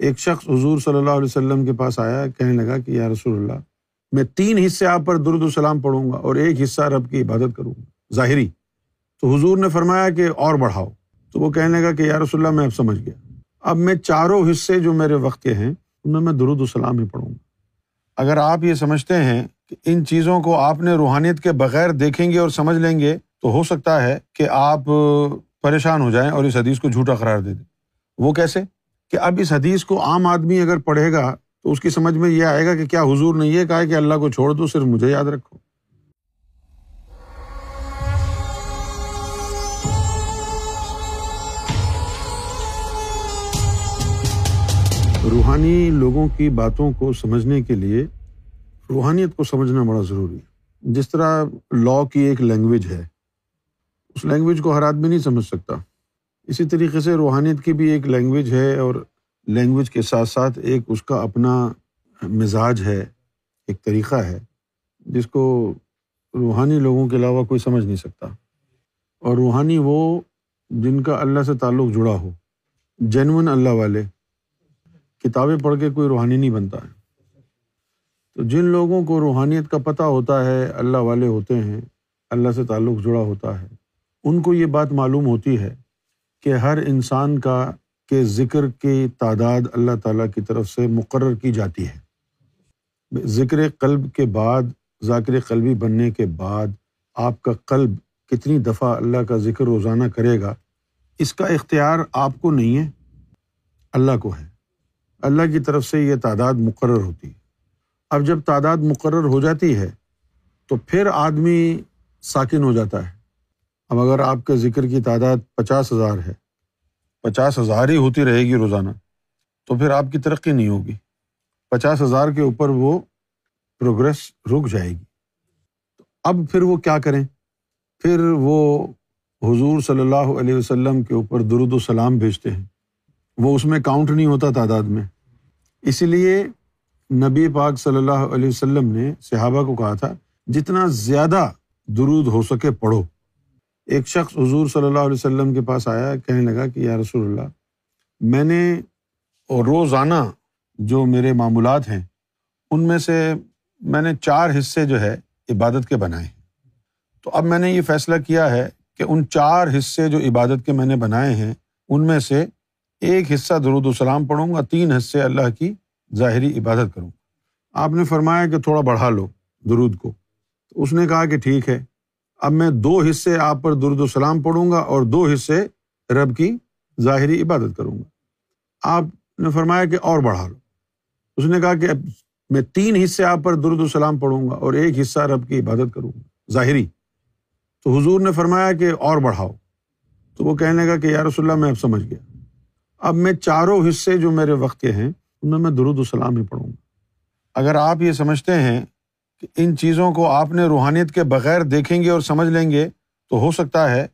ایک شخص حضور صلی اللہ علیہ وسلم کے پاس آیا، کہنے لگا کہ یا رسول اللہ، میں تین حصے آپ پر درد السلام پڑھوں گا اور ایک حصہ رب کی عبادت کروں گا، ظاہری۔ تو حضور نے فرمایا کہ اور بڑھاؤ۔ تو وہ کہنے لگا کہ یا رسول اللہ، میں اب سمجھ گیا۔ اب میں چاروں حصے جو میرے وقت کے ہیں، ان میں میں درود السلام ہی پڑھوں گا۔ اگر آپ یہ سمجھتے ہیں کہ ان چیزوں کو آپ نے روحانیت کے بغیر دیکھیں گے اور سمجھ لیں گے، تو ہو سکتا ہے کہ آپ پریشان ہو جائیں اور اس حدیث کو جھوٹا قرار دے دیں۔ وہ کیسے؟ کہ اب اس حدیث کو عام آدمی اگر پڑھے گا تو اس کی سمجھ میں یہ آئے گا کہ کیا حضور نے یہ کہا کہ اللہ کو چھوڑ دو، صرف مجھے یاد رکھو۔ روحانی لوگوں کی باتوں کو سمجھنے کے لیے روحانیت کو سمجھنا بڑا ضروری ہے۔ جس طرح لاء کی ایک لینگویج ہے، اس لینگویج کو ہر آدمی نہیں سمجھ سکتا۔ اسی طریقے سے روحانیت کی بھی ایک لینگویج ہے اور لینگویج کے ساتھ ساتھ ایک اس کا اپنا مزاج ہے، ایک طریقہ ہے، جس کو روحانی لوگوں کے علاوہ کوئی سمجھ نہیں سکتا۔ اور روحانی وہ جن کا اللہ سے تعلق جڑا ہو جینون اللہ والے، کتابیں پڑھ کے کوئی روحانی نہیں بنتا ہے۔ تو جن لوگوں کو روحانیت کا پتہ ہوتا ہے، اللہ والے ہوتے ہیں، اللہ سے تعلق جڑا ہوتا ہے، ان کو یہ بات معلوم ہوتی ہے کہ ہر انسان کا کے ذکر کی تعداد اللہ تعالیٰ کی طرف سے مقرر کی جاتی ہے۔ ذکر قلب کے بعد، ذاکر قلبی بننے کے بعد آپ کا قلب کتنی دفعہ اللہ کا ذکر روزانہ کرے گا، اس کا اختیار آپ کو نہیں ہے، اللہ کو ہے۔ اللہ کی طرف سے یہ تعداد مقرر ہوتی ہے۔ اب جب تعداد مقرر ہو جاتی ہے تو پھر آدمی ساکن ہو جاتا ہے۔ اب اگر آپ کے ذکر کی تعداد پچاس ہزار ہے، پچاس ہزار ہی ہوتی رہے گی روزانہ، تو پھر آپ کی ترقی نہیں ہوگی۔ پچاس ہزار کے اوپر وہ پروگرس رک جائے گی۔ اب پھر وہ کیا کریں؟ پھر وہ حضور صلی اللہ علیہ وسلم کے اوپر درود السلام بھیجتے ہیں۔ وہ اس میں کاؤنٹ نہیں ہوتا تعداد میں۔ اسی لیے نبی پاک صلی اللہ علیہ وسلم نے صحابہ کو کہا تھا، جتنا زیادہ درود ہو سکے پڑھو۔ ایک شخص حضور صلی اللہ علیہ وسلم کے پاس آیا، کہنے لگا کہ یا رسول اللہ، میں نے روزانہ جو میرے معمولات ہیں، ان میں سے میں نے چار حصے جو ہے عبادت کے بنائے ہیں۔ تو اب میں نے یہ فیصلہ کیا ہے کہ ان چار حصے جو عبادت کے میں نے بنائے ہیں، ان میں سے ایک حصہ درود السلام پڑھوں گا، تین حصے اللہ کی ظاہری عبادت کروں آپ نے فرمایا کہ تھوڑا بڑھا لو درود کو۔ تو اس نے کہا کہ ٹھیک ہے اب میں دو حصے آپ پر درد السلام پڑھوں گا اور دو حصے رب کی ظاہری عبادت کروں گا۔ آپ نے فرمایا کہ اور بڑھا لو۔ اس نے کہا کہ اب میں تین حصے آپ پر درد السلام پڑھوں گا اور ایک حصہ رب کی عبادت کروں گا، ظاہری۔ تو حضور نے فرمایا کہ اور بڑھاؤ۔ تو وہ کہنے لگا کہ یا رسول اللہ، میں اب سمجھ گیا۔ اب میں چاروں حصے جو میرے وقت کے ہیں، ان میں میں درود السلام ہی پڑھوں گا۔ اگر آپ یہ سمجھتے ہیں کہ ان چیزوں کو آپ نے روحانیت کے بغیر دیکھیں گے اور سمجھ لیں گے، تو ہو سکتا ہے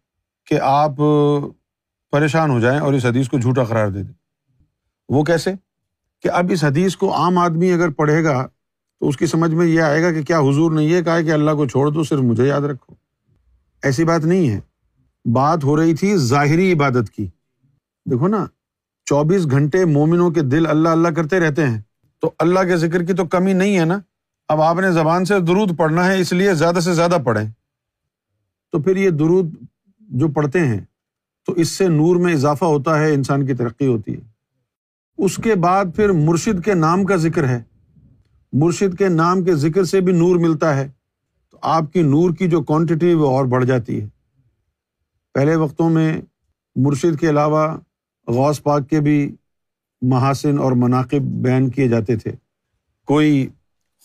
کہ آپ پریشان ہو جائیں اور اس حدیث کو جھوٹا قرار دے دیں۔ وہ کیسے؟ کہ اب اس حدیث کو عام آدمی اگر پڑھے گا، تو اس کی سمجھ میں یہ آئے گا کہ کیا حضور نے یہ کہا کہ اللہ کو چھوڑ دو، صرف مجھے یاد رکھو۔ ایسی بات نہیں ہے۔ بات ہو رہی تھی ظاہری عبادت کی۔ دیکھو نا، چوبیس گھنٹے مومنوں کے دل اللہ اللہ کرتے رہتے ہیں۔ تو اللہ کے ذکر کی تو کمی نہیں ہے نا؟ اب آپ نے زبان سے درود پڑھنا ہے، اس لیے زیادہ سے زیادہ پڑھیں۔ تو پھر یہ درود جو پڑھتے ہیں، تو اس سے نور میں اضافہ ہوتا ہے، انسان کی ترقی ہوتی ہے۔ اس کے بعد پھر مرشد کے نام کا ذکر ہے۔ مرشد کے نام کے ذکر سے بھی نور ملتا ہے۔ تو آپ کی نور کی جو کوانٹٹی وہ اور بڑھ جاتی ہے۔ پہلے وقتوں میں مرشد کے علاوہ غوث پاک کے بھی محاسن اور مناقب بیان کیے جاتے تھے۔ کوئی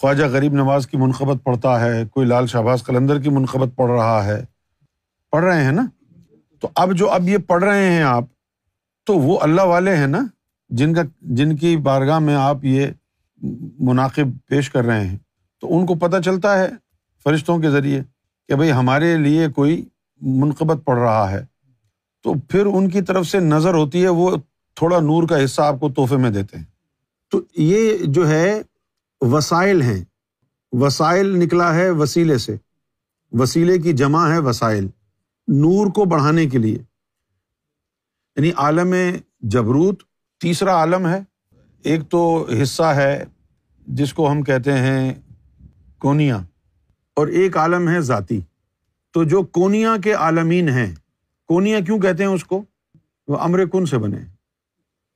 خواجہ غریب نواز کی منقبت پڑھتا ہے، کوئی لال شہباز قلندر کی منقبت پڑھ رہا ہے۔ پڑھ رہے ہیں نا؟ تو اب جو اب یہ پڑھ رہے ہیں آپ، تو وہ اللہ والے ہیں نا؟ جن کا، جن کی بارگاہ میں آپ یہ مناقب پیش کر رہے ہیں۔ تو ان کو پتہ چلتا ہے فرشتوں کے ذریعے کہ بھائی ہمارے لیے کوئی منقبت پڑھ رہا ہے۔ تو پھر ان کی طرف سے نظر ہوتی ہے، وہ تھوڑا نور کا حصہ آپ کو تحفے میں دیتے ہیں۔ تو یہ جو ہے وسائل ہیں۔ وسائل نکلا ہے وسیلے سے۔ وسیلے کی جمع ہے وسائل۔ نور کو بڑھانے کے لیے۔ یعنی عالم جبروت تیسرا عالم ہے۔ ایک تو حصہ ہے جس کو ہم کہتے ہیں کونیا اور ایک عالم ہے ذاتی۔ تو جو کونیا کے عالمین ہیں کونیا کیوں کہتے ہیں اس کو؟ وہ امر کن سے بنے۔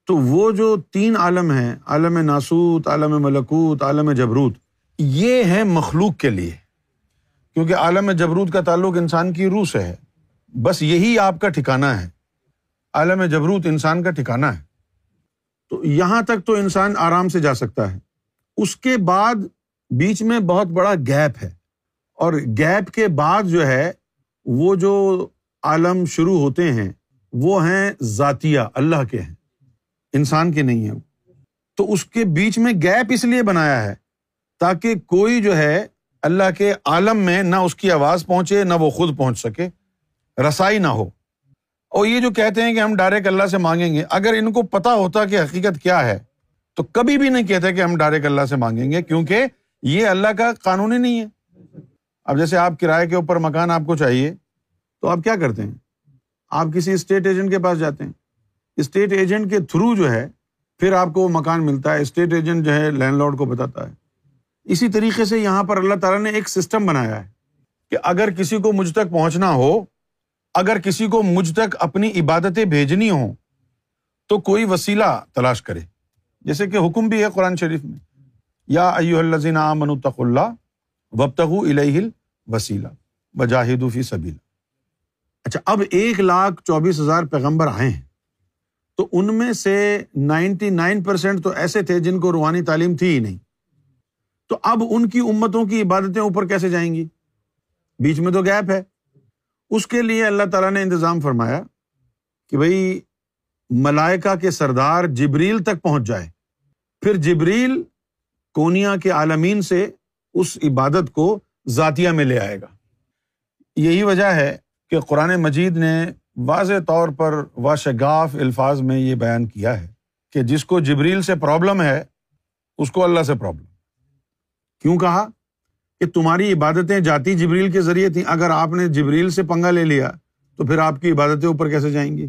تو وہ جو تین عالم ہیں، عالم ناسوت، عالم ملکوت، عالم جبروت، یہ ہے مخلوق کے لیے۔ کیونکہ عالم جبروت کا تعلق انسان کی روح سے ہے۔ بس یہی آپ کا ٹھکانا ہے۔ عالم جبروت انسان کا ٹھکانا ہے۔ تو یہاں تک تو انسان آرام سے جا سکتا ہے۔ اس کے بعد بیچ میں بہت بڑا گیپ ہے۔ اور گیپ کے بعد جو ہے، وہ جو عالم شروع ہوتے ہیں، وہ ہیں ذاتیہ، اللہ کے ہیں۔ انسان کے نہیں ہیں تو اس کے بیچ میں گیپ اس لیے بنایا ہے تاکہ کوئی جو ہے اللہ کے عالم میں نہ اس کی آواز پہنچے، نہ وہ خود پہنچ سکے۔ رسائی نہ ہو۔ اور یہ جو کہتے ہیں کہ ہم ڈائریکٹ اللہ سے مانگیں گے، اگر ان کو پتا ہوتا کہ حقیقت کیا ہے، تو کبھی بھی نہیں کہتے کہ ہم ڈائریکٹ اللہ سے مانگیں گے، کیونکہ یہ اللہ کا قانون ہی نہیں ہے۔ اب جیسے آپ کرائے کے اوپر مکان آپ کو چاہیے، تو آپ کیا کرتے ہیں؟ آپ کسی اسٹیٹ ایجنٹ کے پاس جاتے ہیں۔ اسٹیٹ ایجنٹ کے تھرو جو ہے، پھر آپ کو وہ مکان ملتا ہے۔ اسٹیٹ ایجنٹ جو ہے لینڈ لارڈ کو بتاتا ہے۔ اسی طریقے سے یہاں پر اللہ تعالیٰ نے ایک سسٹم بنایا ہے کہ اگر کسی کو مجھ تک پہنچنا ہو، اگر کسی کو مجھ تک اپنی عبادتیں بھیجنی ہوں، تو کوئی وسیلہ تلاش کرے۔ جیسے کہ حکم بھی ہے قرآن شریف میں۔ یا ایو الزین تق اللہ وبتغ الہ وسیلہ بجاہد فی سبیلا اچھا اب ایک لاکھ چوبیس ہزار پیغمبر آئے ہیں۔ تو ان میں سے نائنٹی نائن پرسینٹ تو ایسے تھے جن کو روحانی تعلیم تھی ہی نہیں۔ تو اب ان کی امتوں کی عبادتیں اوپر کیسے جائیں گی؟ بیچ میں تو گیپ ہے۔ اس کے لیے اللہ تعالیٰ نے انتظام فرمایا کہ بھائی ملائکا کے سردار جبریل تک پہنچ جائے۔ پھر جبریل کونیا کے عالمین سے اس عبادت کو ذاتیہ میں لے آئے گا۔ یہی وجہ ہے کہ قرآن مجید نے واضح طور پر واشگاف الفاظ میں یہ بیان کیا ہے کہ جس کو جبریل سے پرابلم ہے، اس کو اللہ سے پرابلم۔ کیوں کہا؟ کہ تمہاری عبادتیں جاتی جبریل کے ذریعے تھیں۔ اگر آپ نے جبریل سے پنگا لے لیا، تو پھر آپ کی عبادتیں اوپر کیسے جائیں گی؟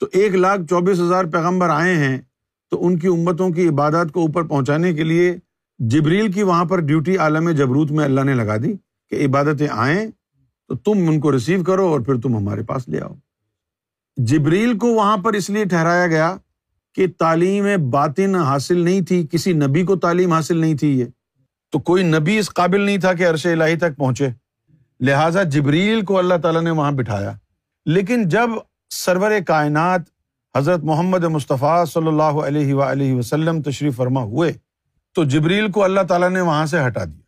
تو ایک لاکھ چوبیس ہزار پیغمبر آئے ہیں، تو ان کی امتوں کی عبادت کو اوپر پہنچانے کے لیے جبریل کی وہاں پر ڈیوٹی عالم جبروت میں اللہ نے لگا دی کہ عبادتیں آئیں تو تم ان کو ریسیو کرو اور پھر تم ہمارے پاس لے آؤ۔ جبریل کو وہاں پر اس لیے ٹھہرایا گیا کہ تعلیم باطن حاصل نہیں تھی، کسی نبی کو تعلیم حاصل نہیں تھی یہ۔ تو کوئی نبی اس قابل نہیں تھا کہ عرش الہی تک پہنچے۔ لہٰذا جبریل کو اللہ تعالیٰ نے وہاں بٹھایا۔ لیکن جب سرور کائنات حضرت محمد مصطفیٰ صلی اللہ علیہ و وسلم تشریف فرما ہوئے، تو جبریل کو اللہ تعالیٰ نے وہاں سے ہٹا دیا۔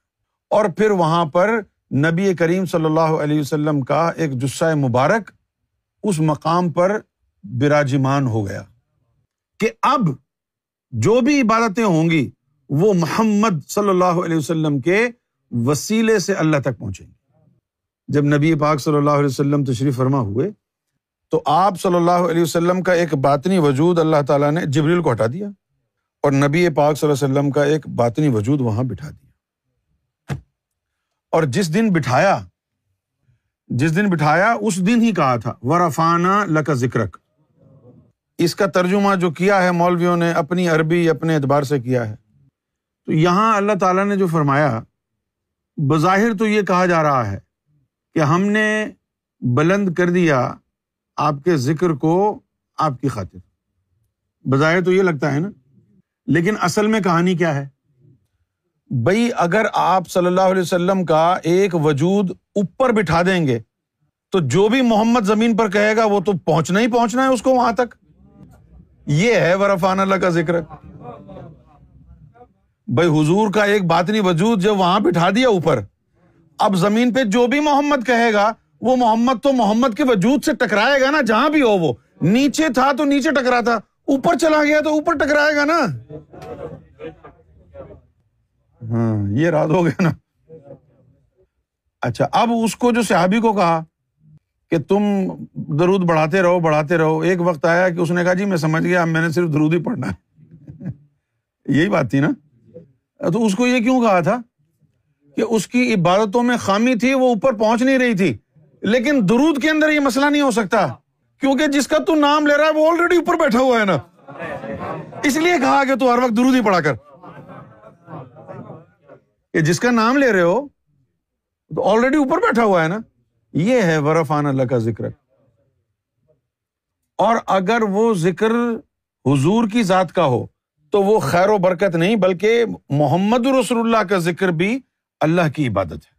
اور پھر وہاں پر نبی کریم صلی اللہ علیہ وسلم کا ایک جسہ مبارک اس مقام پر براجمان ہو گیا کہ اب جو بھی عبادتیں ہوں گی، وہ محمد صلی اللہ علیہ وسلم کے وسیلے سے اللہ تک پہنچیں گے جب نبی پاک صلی اللہ علیہ وسلم تشریف فرما ہوئے، تو آپ صلی اللہ علیہ وسلم کا ایک باطنی وجود اللہ تعالیٰ نے جبریل کو ہٹا دیا اور نبی پاک صلی اللہ علیہ وسلم کا ایک باطنی وجود وہاں بٹھا دیا۔ اور جس دن بٹھایا، جس دن بٹھایا، اس دن ہی کہا تھا ورفانہ لکا ذکرک. اس کا ترجمہ جو کیا ہے مولویوں نے اپنی عربی اپنے اعتبار سے کیا ہے۔ تو یہاں اللہ تعالیٰ نے جو فرمایا، بظاہر تو یہ کہا جا رہا ہے کہ ہم نے بلند کر دیا آپ کے ذکر کو آپ کی خاطر۔ بظاہر تو یہ لگتا ہے نا، لیکن اصل میں کہانی کیا ہے؟ بھائی اگر آپ صلی اللہ علیہ وسلم کا ایک وجود اوپر بٹھا دیں گے، تو جو بھی محمد زمین پر کہے گا، وہ تو پہنچنا ہی پہنچنا ہے اس کو وہاں تک۔ یہ ہے ورفان اللہ کا ذکر۔ بھائی حضور کا ایک باتنی وجود جب وہاں بٹھا دیا اوپر، اب زمین پہ جو بھی محمد کہے گا، وہ محمد تو محمد کے وجود سے ٹکرائے گا نا، جہاں بھی ہو وہ۔ نیچے تھا تو نیچے ٹکرا تھا اوپر چلا گیا تو اوپر ٹکرائے گا نا۔ ہاں یہ رات ہو گیا نا۔ اچھا اب اس کو جو صحابی کو کہا کہ تم درود بڑھاتے رہو بڑھاتے رہو، ایک وقت آیا کہ اس نے کہا جی میں سمجھ گیا میں نے صرف درود ہی پڑھنا ہے۔ یہی بات تھی نا۔ تو اس کو یہ کیوں کہا تھا کہ اس کی عبادتوں میں خامی تھی، وہ اوپر پہنچ نہیں رہی تھی۔ لیکن درود کے اندر یہ مسئلہ نہیں ہو سکتا، کیونکہ جس کا تو نام لے رہا ہے، وہ آلریڈی اوپر بیٹھا ہوا ہے نا۔ اس لیے کہا کہ تو ہر وقت درود ہی پڑا کر۔ کہ جس کا نام لے رہے ہو، تو آلریڈی اوپر بیٹھا ہوا ہے نا۔ یہ ہے ورفان اللہ کا ذکر اور اگر وہ ذکر حضور کی ذات کا ہو، تو وہ خیر و برکت نہیں، بلکہ محمد رسول اللہ کا ذکر بھی اللہ کی عبادت ہے۔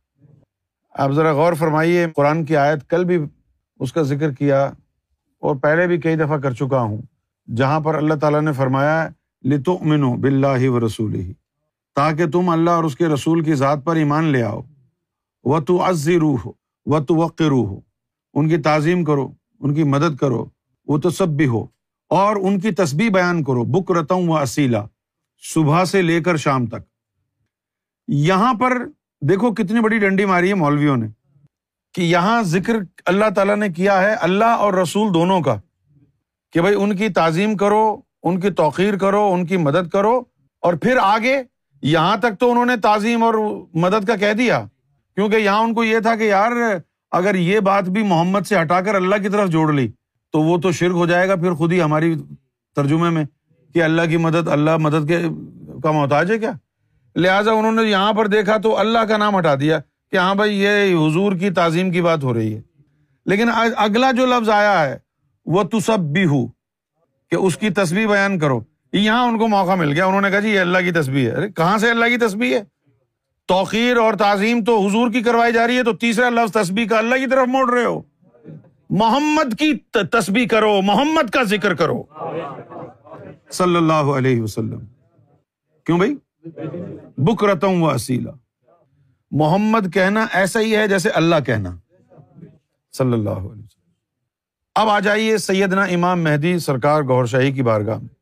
آپ ذرا غور فرمائیے، قرآن کی آیت کل بھی اس کا ذکر کیا اور پہلے بھی کئی دفعہ کر چکا ہوں۔ جہاں پر اللہ تعالیٰ نے فرمایا لتو منو بلّہ و رسول ہی تاکہ تم اللہ اور اس کے رسول کی ذات پر ایمان لے آؤ۔ و تو عزی روح ہو و تو وق روح ہو ان کی تعظیم کرو، ان کی مدد کرو۔ وہ تو سب بھی ہو اور ان کی تسبیح بیان کرو بک رتم و اصیلا، صبح سے لے کر شام تک۔ یہاں پر دیکھو کتنی بڑی ڈنڈی ماری ہے مولویوں نے، کہ یہاں ذکر اللہ تعالیٰ نے کیا ہے اللہ اور رسول دونوں کا، کہ بھائی ان کی تعظیم کرو، ان کی توقیر کرو، ان کی مدد کرو، اور پھر آگے یہاں تک تو انہوں نے تعظیم اور مدد کا کہہ دیا۔ کیونکہ یہاں ان کو یہ تھا کہ یار، اگر یہ بات بھی محمد سے ہٹا کر اللہ کی طرف جوڑ لی، تو وہ تو شرک ہو جائے گا پھر خود ہی ہماری ترجمے میں کہ اللہ کی مدد، اللہ مدد کے کا محتاج ہے کیا؟ لہٰذا انہوں نے یہاں پر دیکھا تو اللہ کا نام ہٹا دیا کہ ہاں بھائی، یہ حضور کی تعظیم کی بات ہو رہی ہے۔ لیکن اگلا جو لفظ آیا ہے وہ تو سب بھی ہو کہ اس کی تصویر بیان کرو۔ یہاں ان کو موقع مل گیا، انہوں نے کہا جی یہ اللہ کی تصویر ہے۔ ارے، کہاں سے اللہ کی تصویر ہے؟ توقیر اور تعظیم تو حضور کی کروائی جا رہی ہے، تو تیسرا لفظ تصویر کا اللہ کی طرف موڑ رہے ہو۔ محمد کی تصویر کرو، محمد کا ذکر کرو۔ صلی اللہ علیہ وسلم۔ کیوں بھائی؟ بک رتم و اصیلا۔ محمد کہنا ایسا ہی ہے جیسے اللہ کہنا۔ صلی اللہ علیہ وسلم۔ اب آ جائیے سیدنا امام مہدی سرکار گور شاہی کی بارگاہ میں۔